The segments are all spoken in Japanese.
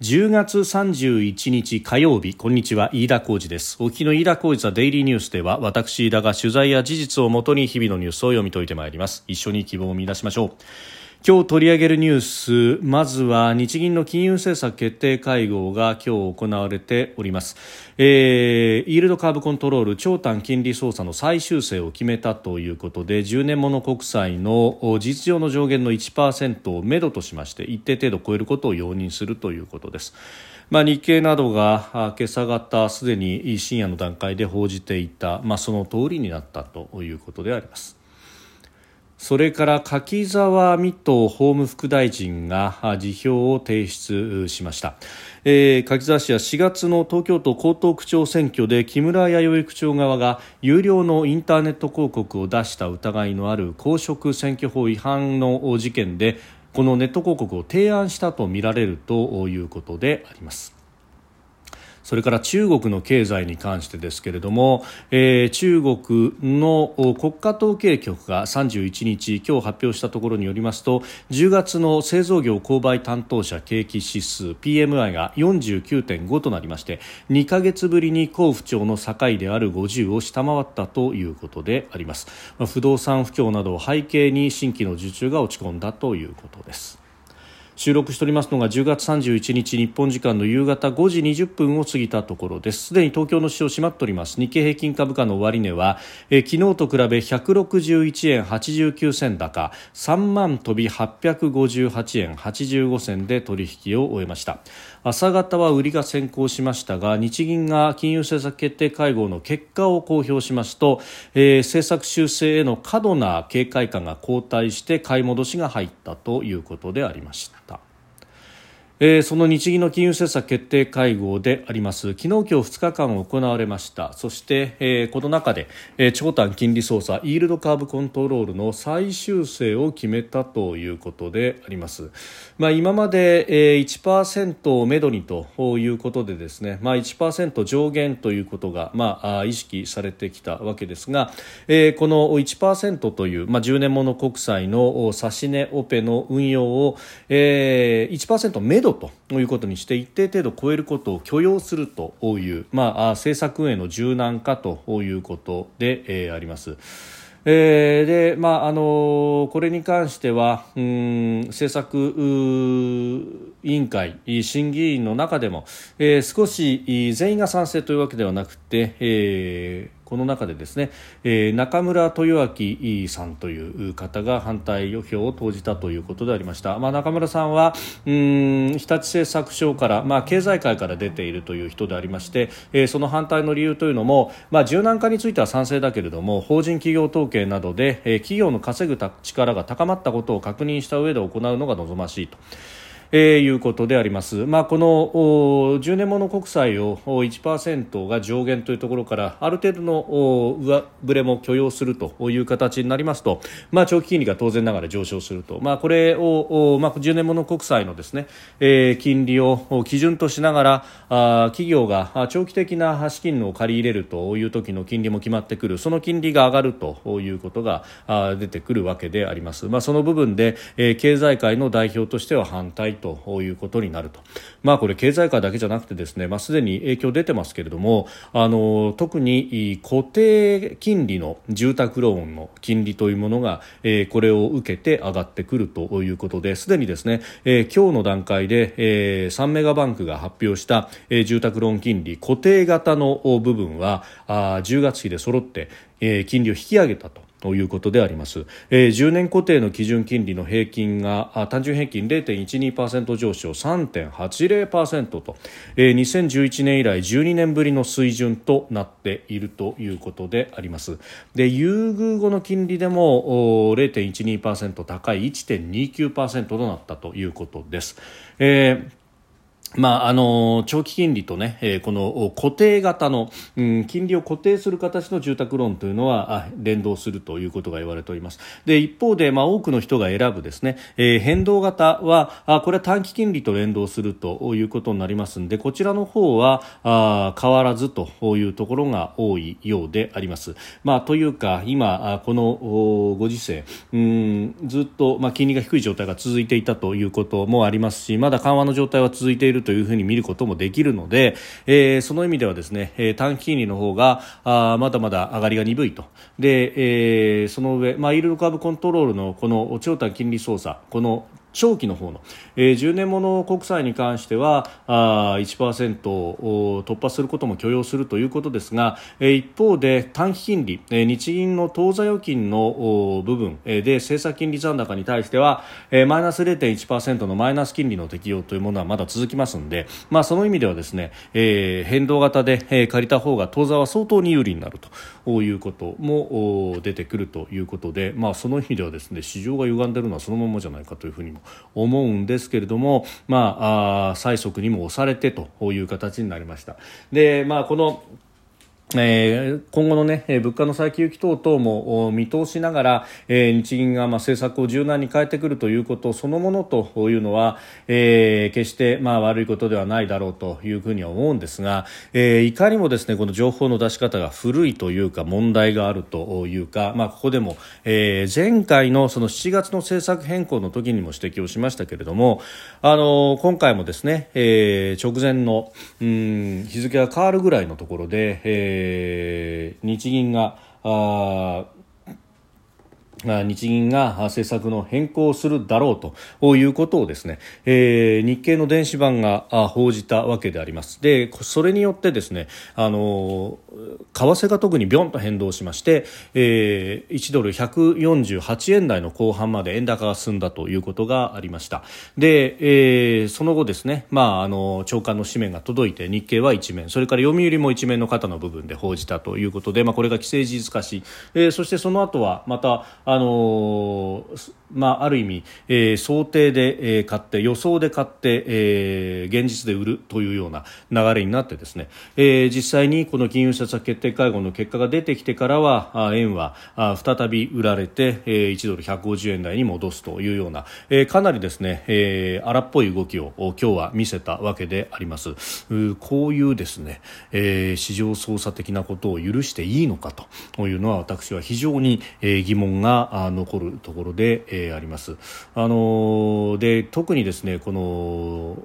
10月31日火曜日。こんにちは。飯田浩二です。お聞きの飯田浩二ザデイリーニュースでは私飯田が取材や事実をもとに日々のニュースを読み解いてまいります。一緒に希望を見出しましょう。今日取り上げるニュースまずは日銀の金融政策決定会合が今日行われております、えー、イールドカーブコントロール長短金利操作の再修正を決めたということで10年もの国債の事実上の上限の1%をめどとしまして一定程度超えることを容認するということです。まあ、日経などが今朝方すでに深夜の段階で報じていた、まあ、その通りになったということであります。それから柿沢水戸法務副大臣が辞表を提出しました、えー、柿沢氏は4月の東京都江東区長選挙で木村弥生区長側が有料のインターネット広告を出した疑いのある公職選挙法違反の事件でこのネット広告を提案したとみられるということであります。それから中国の経済に関してですけれども、えー、中国の国家統計局が31日今日発表したところによりますと10月の製造業購買担当者景気指数 PMI が49.5となりまして2ヶ月ぶりに好不調の境である50を下回ったということであります、不動産不況などを背景に新規の受注が落ち込んだということです。収録しておりますのが10月31日日本時間の夕方5時20分を過ぎたところです。すでに東京の市場閉まっております。日経平均株価の終値は、え昨日と比べ161円89銭高3万飛び858円85銭で取引を終えました。朝方は売りが先行しましたが日銀が金融政策決定会合の結果を公表しますと、えー、政策修正への過度な警戒感が後退して買い戻しが入ったということでありました。えー、その日銀の金融政策決定会合であります。昨日今日2日間行われました。そして、えー、この中で、えー、長短金利操作イールドカーブコントロールの再修正を決めたということであります、まあ、今まで、えー、1%をめどにということでですね、まあ、1%上限ということが、まあ、意識されてきたわけですが、えー、この1%という、まあ、10年もの国債の指値オペの運用を、えー、1%めど度ということにして一定程度超えることを許容するという、まあ、政策運営の柔軟化ということで、えー、あります。えー、で、まああのこれに関しては、うん、政策委員会、審議員の中でも、えー、少し全員が賛成というわけではなくて、えーこの中でですね、えー、中村豊明さんという方が反対票を投じたということでありました、まあ、中村さんはうん日立製作所から、まあ、経済界から出ているという人でありまして、えー、その反対の理由というのも、まあ、柔軟化については賛成だけれども法人企業統計などで、えー、企業の稼ぐ力が高まったことを確認した上で行うのが望ましいと。えー、いうことであります。まあ、この10年もの国債を1%が上限というところからある程度の上振れも許容するという形になりますと、まあ、長期金利が当然ながら上昇すると、まあ、これを、まあ、10年もの国債のですね、えー、金利を基準としながらあ企業が長期的な資金を借り入れるという時の金利も決まってくるその金利が上がるということが出てくるわけであります。まあ、その部分で、えー、経済界の代表としては反対ということになると、まあ、これ経済界だけじゃなくてですね、まあ、すでに影響出てますけれどもあの特に固定金利の住宅ローンの金利というものが、えー、これを受けて上がってくるということですでにですね、えー、今日の段階で、えー、3メガバンクが発表した、えー、住宅ローン金利固定型の部分はあ10月期で揃って、えー、金利を引き上げたと。ということであります、えー、10年固定の基準金利の平均が単純平均0.12%上昇3.80%と、えー、2011年以来12年ぶりの水準となっているということであります。で優遇後の金利でも0.12%高い1.29%となったということです、えーまあ、あの長期金利とね、えー、この固定型の、うん、金利を固定する形の住宅ローンというのは連動するということが言われております。で一方で、まあ、多くの人が選ぶですね、えー、変動型はあこれは短期金利と連動するということになりますのでこちらの方はあ変わらずというところが多いようであります、まあ、というか今このご時世、うん、ずっと、まあ、金利が低い状態が続いていたということもありますしまだ緩和の状態は続いているるというふうに見ることもできるので、えー、その意味ではですね、えー、短期金利の方があまだまだ上がりが鈍いと。で、えー、その上、まあ、イールドカーブコントロールのこの長短金利操作この長期の方の、えー、10年もの国債に関してはあ1%を突破することも許容するということですが、えー、一方で短期金利、えー、日銀の当座預金の部分、えー、で政策金利残高に対しては、えー、マイナス0.1%のマイナス金利の適用というものはまだ続きますので、まあ、その意味ではですね、えー、変動型で、えー、借りた方が当座は相当に有利になるということも出てくるということで、まあ、その意味ではですね市場が歪んでいるのはそのままじゃないかというふうにも思うんですけれども、まあ、あ催促にも押されてという形になりました。で、まあ、このえー、今後の、ね、物価の先行き等々も見通しながら、えー、日銀が、まあ、政策を柔軟に変えてくるということそのものというのは、えー、決して、まあ、悪いことではないだろうというふうには思うんですが、えー、いかにもですねこの情報の出し方が古いというか問題があるというか、まあ、ここでも、えー、前回のその7月の政策変更の時にも指摘をしましたけれども、あのー、今回もですね、えー、直前のうん日付が変わるぐらいのところで、えーえー、日銀があ日銀が政策の変更をするだろうということをですね、えー、日経の電子版が報じたわけであります。で、それによってですね、あの、為替が特にビョンと変動しまして、えー、1ドル148円台の後半まで円高が進んだということがありました。で、えー、その後ですね、まあ、あの、長官の紙面が届いて日経は一面、それから読売も一面の肩の部分で報じたということで、まあ、これが既成事実化し、えー、そしてその後はまた、あのまあ、ある意味、えー、想定で、えー、買って予想で買って、えー、現実で売るというような流れになってですね、えー、実際にこの金融政策決定会合の結果が出てきてからはあ円はあ再び売られて、えー、1ドル150円台に戻すというような、えー、かなりですね、えー、荒っぽい動きを今日は見せたわけであります。うこういうですね、えー、市場操作的なことを許していいのかというのは私は非常に、えー、疑問が残るところで、え、えあります。あので特にですねこの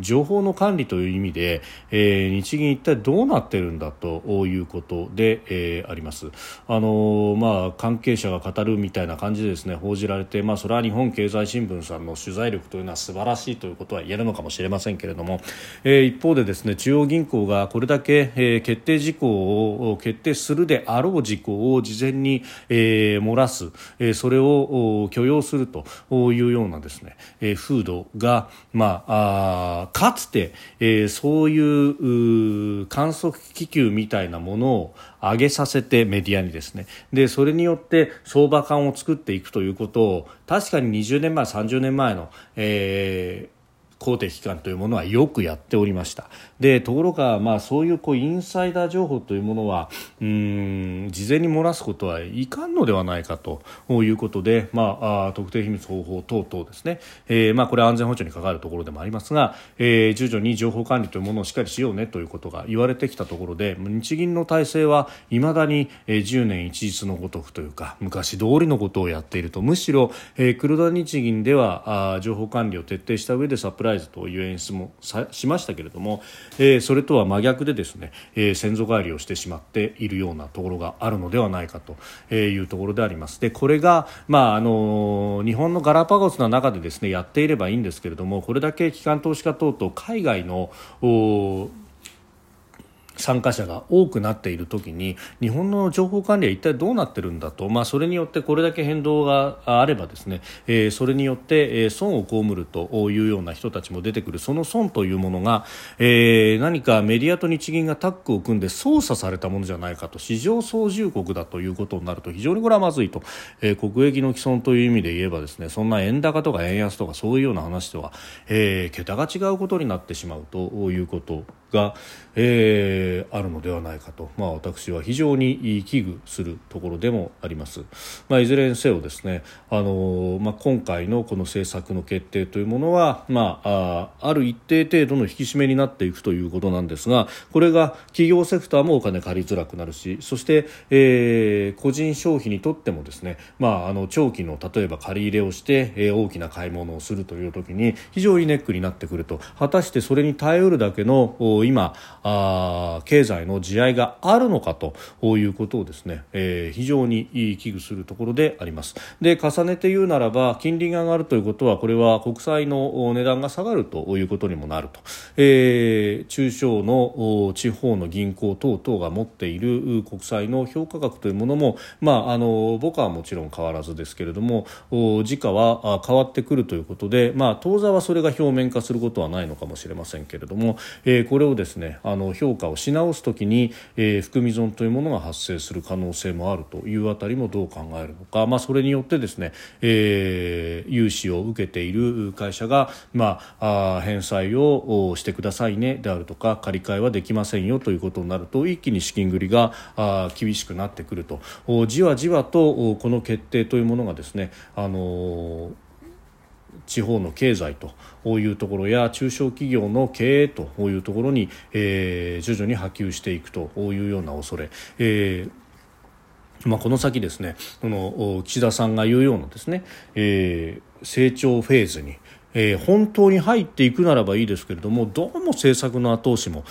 情報の管理という意味で、えー、日銀一体どうなってるんだということで、えー、あります。あのまあ関係者が語るみたいな感じでですね報じられて、まあそれは日本経済新聞さんの取材力というのは素晴らしいということは言えるのかもしれませんけれども、えー、一方でですね中央銀行がこれだけ、えー、決定事項を決定するであろう事項を事前に、えー、漏らす、えー、それを許容するというようなですね、えー、風土がまああかつて、えー、そういう観測気球みたいなものを上げさせてメディアにですね。でそれによって相場感を作っていくということを確かに20年前30年前の、えー公的機関というものはよくやっておりました。でところが、まあ、そういうこうインサイダー情報というものはうん事前に漏らすことはいかんのではないかということで、まあ、あ特定秘密方法等々ですね、えーまあ、これは安全保障に関わるところでもありますが、えー、徐々に情報管理というものをしっかりしようねということが言われてきたところで日銀の体制はいまだに、えー、10年一日のごとくというか昔通りのことをやっていると。むしろ、えー、黒田日銀ではあ情報管理を徹底した上でサプライライズという演出もしましたけれども、えー、それとは真逆でですね、えー、先祖返りをしてしまっているようなところがあるのではないかというところであります。でこれが、まあ、あの日本のガラパゴスの中でですねやっていればいいんですけれどもこれだけ機関投資家等々海外の参加者が多くなっている時に日本の情報管理は一体どうなっているんだと、まあ、それによってこれだけ変動があればですね、えー、それによって、えー、損を被るというような人たちも出てくる。その損というものが、えー、何かメディアと日銀がタッグを組んで操作されたものじゃないかと。市場操縦国だということになると非常にこれはまずいと、えー、国益の既存という意味で言えばですねそんな円高とか円安とかそういうような話とは、えー、桁が違うことになってしまうということが、えー、あるのではないかと、まあ、私は非常に危惧するところでもあります。まあ、いずれにせよですね、あのまあ、今回のこの政策の決定というものは、まあ、あある一定程度の引き締めになっていくということなんですがこれが企業セクターもお金借りづらくなるしそして、えー、個人消費にとってもですね、まあ、あの長期の例えば借り入れをして、えー、大きな買い物をするという時に非常にネックになってくると果たしてそれに耐えうるだけの今あ経済の地合いがあるのかということをですね、えー、非常に危惧するところであります。で重ねて言うならば金利が上がるということはこれは国債の値段が下がるということにもなると、えー、中小の地方の銀行等々が持っている国債の評価額というものも、まあ、あの僕はもちろん変わらずですけれども時価は変わってくるということで、まあ、当座はそれが表面化することはないのかもしれませんけれども、えー、これをですね。あの評価をし直すときに、えー、含み損というものが発生する可能性もあるというあたりもどう考えるのか、まあ、それによってですね、えー、融資を受けている会社が、まあ、あ返済をしてくださいねであるとか借り換えはできませんよということになると一気に資金繰りがあ厳しくなってくると。じわじわとこの決定というものがですねあの地方の経済というところや中小企業の経営というところに、えー、徐々に波及していくというような恐れ、えーまあ、この先ですねこの岸田さんが言うようなですね、えー、成長フェーズにえー、本当に入っていくならばいいですけれどもどうも政策の後押しも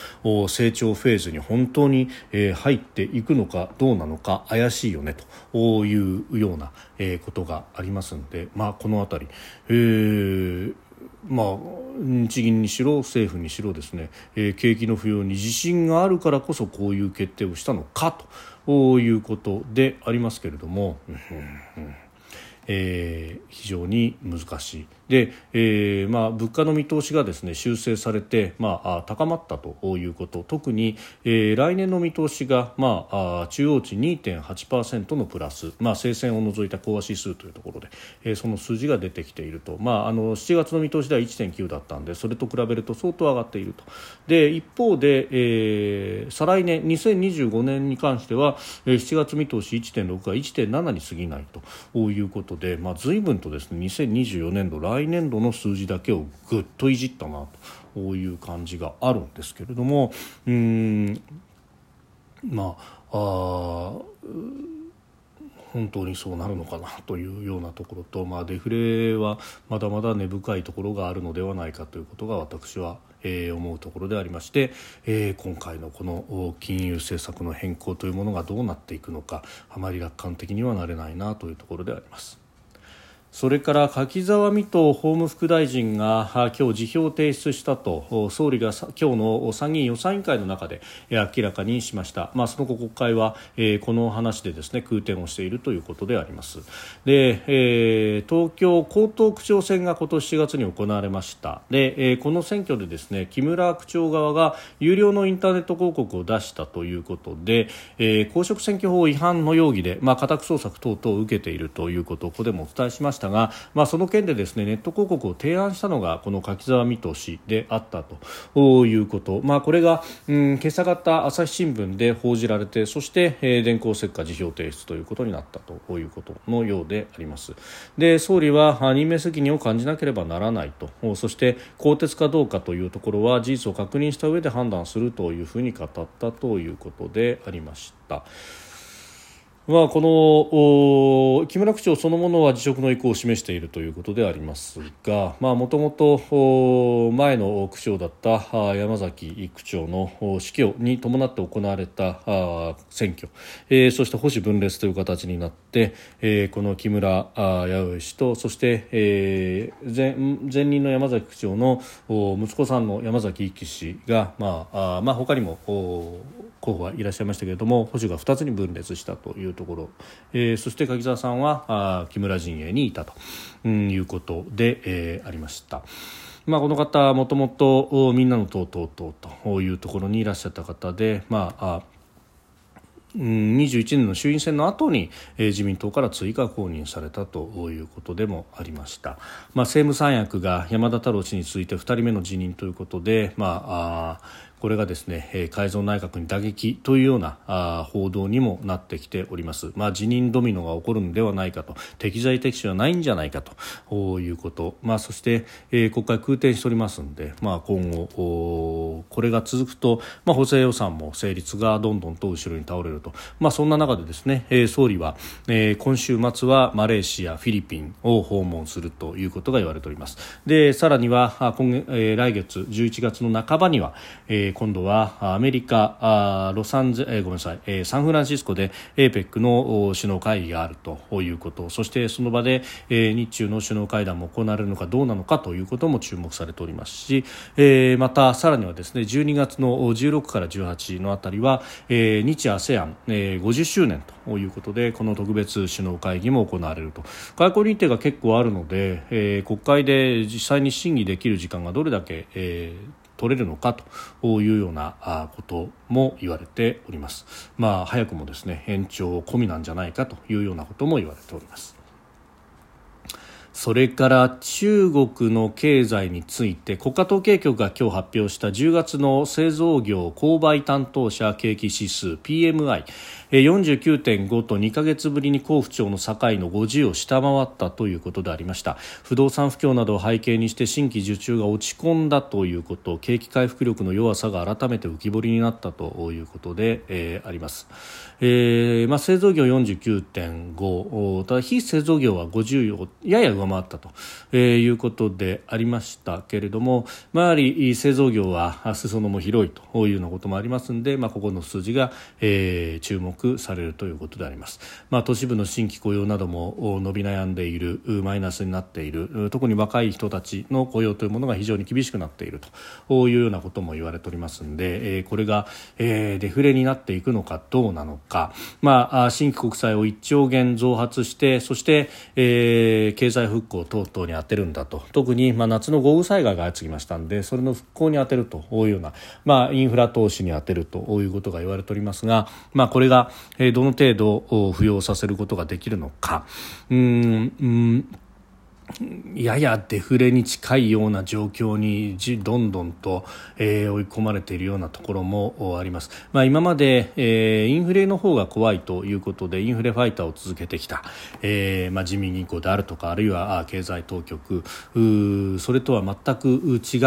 成長フェーズに本当に、えー、入っていくのかどうなのか怪しいよねというような、えー、ことがありますので、まあ、この辺り、えーまあ、日銀にしろ政府にしろですね、えー、景気の不要に自信があるからこそこういう決定をしたのかということでありますけれども、えー、非常に難しい。で、えーまあ、物価の見通しがですね修正されて、まあ、高まったということ。特に、えー、来年の見通しが、まあ、中央値2.8%のプラス、まあ、生鮮を除いた講和指数というところで、えー、その数字が出てきていると、まあ、あの7月の見通しでは1.9だったんでそれと比べると相当上がっていると。で一方で、えー、再来年2025年に関しては、えー、7月見通し1.6が1.7に過ぎないということで、まあ、随分とですね2024年度来来年度の数字だけをぐっといじったなという感じがあるんですけれどもうんまああ本当にそうなるのかなというようなところと、まあ、デフレはまだまだ根深いところがあるのではないかということが私は、えー、思うところでありまして、えー、今回のこの金融政策の変更というものがどうなっていくのかあまり楽観的にはなれないなというところであります。それから柿沢未途法務副大臣が今日辞表を提出したと総理が今日の参議院予算委員会の中で明らかにしました、まあ、その後国会は、え、この話でですね空転をしているということであります。で、え、東京江東区長選が今年4月に行われました。で、え、この選挙でですね木村区長側が有料のインターネット広告を出したということで、え、公職選挙法違反の容疑で、まあ、家宅捜索等々を受けているということをここでもお伝えしました。したが、まあ、その件でですねネット広告を提案したのがこの柿沢水戸氏であったということ、まあ、これが、うん、今朝方朝日新聞で報じられてそして、えー、電光石火辞表提出ということになったということのようであります。で総理は任命責任を感じなければならないと。そして更迭かどうかというところは事実を確認した上で判断するというふうに語ったということでありました。まあ、この木村区長そのものは辞職の意向を示しているということでありますがもともと前の区長だった山崎区長の死去に伴って行われた選挙、えー、そして保守分裂という形になって、えー、この木村弥生氏とそして、えー、前前任の山崎区長の息子さんの山崎一騎氏が、まああまあ、他にも候補はいらっしゃいましたけれども保守が2つに分裂したというところ、えー、そして柿沢さんはあ木村陣営にいたと、うん、いうことで、えー、ありました。まあ、この方もともとみんなの党党党というところにいらっしゃった方で、まあ21年の衆院選の後に、えー、自民党から追加公認されたということでもありました、まあ、政務三役が山田太郎氏に続いて2人目の辞任ということで、まあ、あこれがですね改造内閣に打撃というような報道にもなってきております、まあ、辞任ドミノが起こるのではないかと。適材適所はないんじゃないかと。いうこと、まあ、そして、えー、国会空転しておりますので、まあ、今後これが続くと、まあ、補正予算も成立がどんどんと後ろに倒れると、まあ、そんな中でですね、えー、総理は、えー、今週末はマレーシア、フィリピンを訪問するということが言われております。でさらには今、えー、来月11月の半ばには、えーー、今度はアメリカロサンゼ、えー、ごめんなさい、えー、サンフランシスコで APEC の首脳会議があるということ。そしてその場で、えー、日中の首脳会談も行われるのかどうなのかということも注目されておりますし、えー、またさらにはですね12月の16から18のあたりは、えー、日 ASEAN、えー、50周年ということでこの特別首脳会議も行われると。外交日程が結構あるので、えー、国会で実際に審議できる時間がどれだけ、えー、取れるのかというようなことも言われております。まあ、早くもですね延長込みなんじゃないかというようなことも言われております。それから中国の経済について国家統計局が今日発表した10月の製造業購買担当者景気指数 PMI 49.5と2ヶ月ぶりに甲府町の境の50を下回ったということでありました。不動産不況などを背景にして新規受注が落ち込んだということ景気回復力の弱さが改めて浮き彫りになったということで、えー、あります、えーまあ、製造業49.5ただ非製造業は50をやや上回ったと、えー、いうことでありましたけれども、まあ、やはり製造業は裾野も広いというようなこともありますので、まあ、ここの数字が、えー、注目されるということであります、まあ、都市部の新規雇用なども伸び悩んでいるマイナスになっている特に若い人たちの雇用というものが非常に厳しくなっているというようなことも言われておりますのでこれがデフレになっていくのかどうなのか、まあ、新規国債を1兆元増発してそして、えー、経済復興等々に充てるんだと。特に、まあ、夏の豪雨災害が相次ぎましたのでそれの復興に充てるというような、まあ、インフラ投資に充てるということが言われておりますが、まあ、これがどの程度扶養させることができるのか。うんうんややデフレに近いような状況にどんどんと、えー、追い込まれているようなところもあります、まあ、今まで、えー、インフレの方が怖いということでインフレファイターを続けてきた、えーまあ、自民銀行であるとかあるいは経済当局。それとは全く違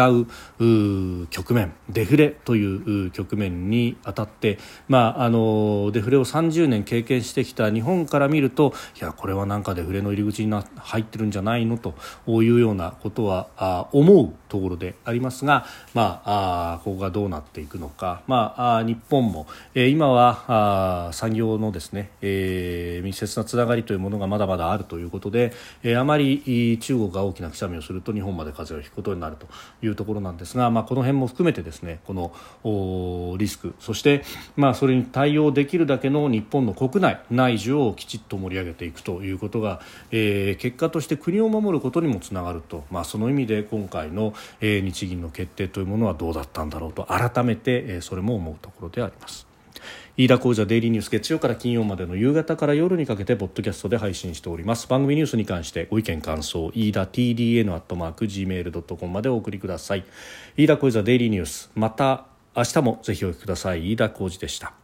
う局面。デフレという局面にあたって、まあ、あのデフレを30年経験してきた日本から見るといやこれはなんかデフレの入り口にな入ってるんじゃないののというようなことは思うところでありますが、まあ、ここがどうなっていくのか、まあ、日本も、今は産業のですね、えー、密接なつながりというものがまだまだあるということで、あまり中国が大きなくしゃみをすると日本まで風邪をひくことになるというところなんですが、まあ、この辺も含めてですねこのリスクそして、まあ、それに対応できるだけの日本の国内内需をきちっと盛り上げていくということが、えー、結果として国を守守ることにもつながると、まあ、その意味で今回の、えー、日銀の決定というものはどうだったんだろうと改めて、えー、それも思うところであります。飯田浩司デイリーニュース月曜から金曜までの夕方から夜にかけてポッドキャストで配信しております。番組ニュースに関してご意見感想飯田 TDN アットマーク Gmail.com までお送りください。飯田浩司デイリーニュース。また明日もぜひお聞きください。飯田浩司でした。